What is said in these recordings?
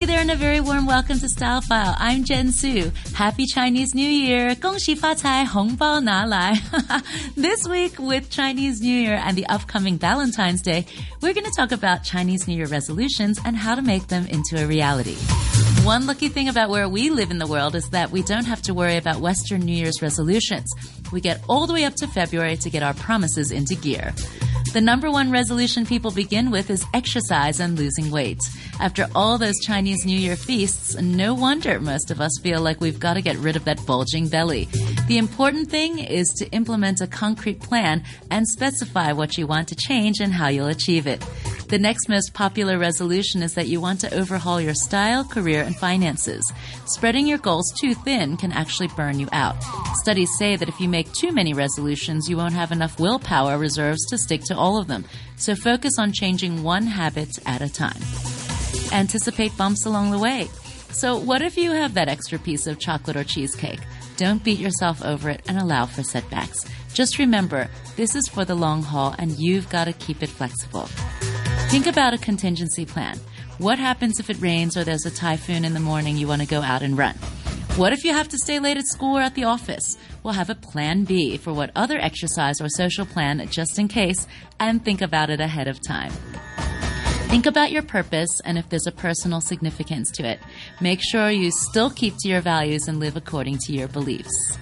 Hey there and a very warm welcome to Style File. I'm Jen Su. Happy Chinese New Year. 恭喜发财,红包拿来. this week with Chinese New Year and the upcoming Valentine's Day, we're going to talk about Chinese New Year resolutions and how to make them into a reality. One lucky thing about where we live in the world is that we don't have to worry about Western New Year's resolutions. We get all the way up to February to get our promises into gear. The number one resolution people begin with is exercise and losing weight. After all those Chinese New Year feasts, no wonder most of us feel like we've got to get rid of that bulging belly. The important thing is to implement a concrete plan and specify what you want to change and how you'll achieve it. The next most popular resolution is that you want to overhaul your style, career, and finances. Spreading your goals too thin can actually burn you out. Studies say that if you make too many resolutions, you won't have enough willpower reserves to stick to all of them. So focus on changing one habit at a time. Anticipate bumps along the way. So, what if you have that extra piece of chocolate or cheesecake? Don't beat yourself over it and allow for setbacks. Just remember, this is for the long haul and you've got to keep it flexible. Think about a contingency plan. What happens if it rains or there's a typhoon in the morning you want to go out and run? What if you have to stay late at school or at the office? We'll have a plan B for what other exercise or social plan just in case and think about it ahead of time. Think about your purpose and if there's a personal significance to it. Make sure you still keep to your values and live according to your beliefs.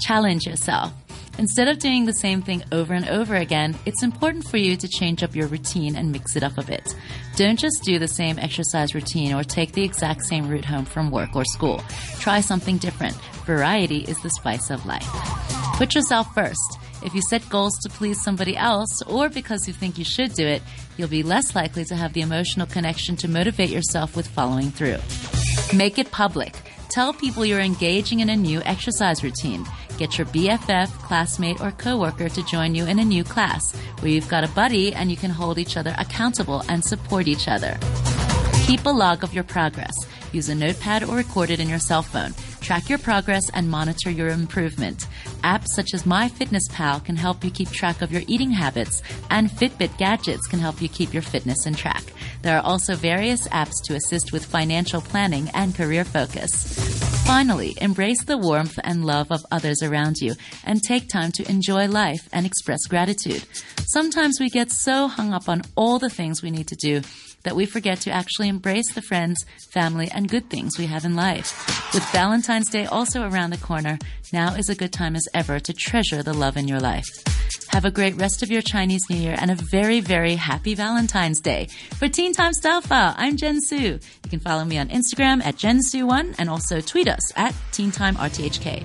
Challenge yourself. Instead of doing the same thing over and over again, it's important for you to change up your routine and mix it up a bit. Don't just do the same exercise routine or take the exact same route home from work or school. Try something different. Variety is the spice of life. Put yourself first. If you set goals to please somebody else or because you think you should do it, you'll be less likely to have the emotional connection to motivate yourself with following through. Make it public. Tell people you're engaging in a new exercise routine. Get your BFF, classmate, or coworker to join you in a new class where you've got a buddy and you can hold each other accountable and support each other. Keep a log of your progress. Use a notepad or record it in your cell phone. Track your progress and monitor your improvement. Apps such as MyFitnessPal can help you keep track of your eating habits, and Fitbit gadgets can help you keep your fitness in track. There are also various apps to assist with financial planning and career focus. Finally, embrace the warmth and love of others around you and take time to enjoy life and express gratitude. Sometimes we get so hung up on all the things we need to do that we forget to actually embrace the friends, family, and good things we have in life. With Valentine's Day also around the corner, now is a good time as ever to treasure the love in your life. Have a great rest of your Chinese New Year and a very, very happy Valentine's Day. For Teen Time Style File, I'm Jen Su. You can follow me on Instagram at JenSu1 and also tweet us at Teen Time RTHK.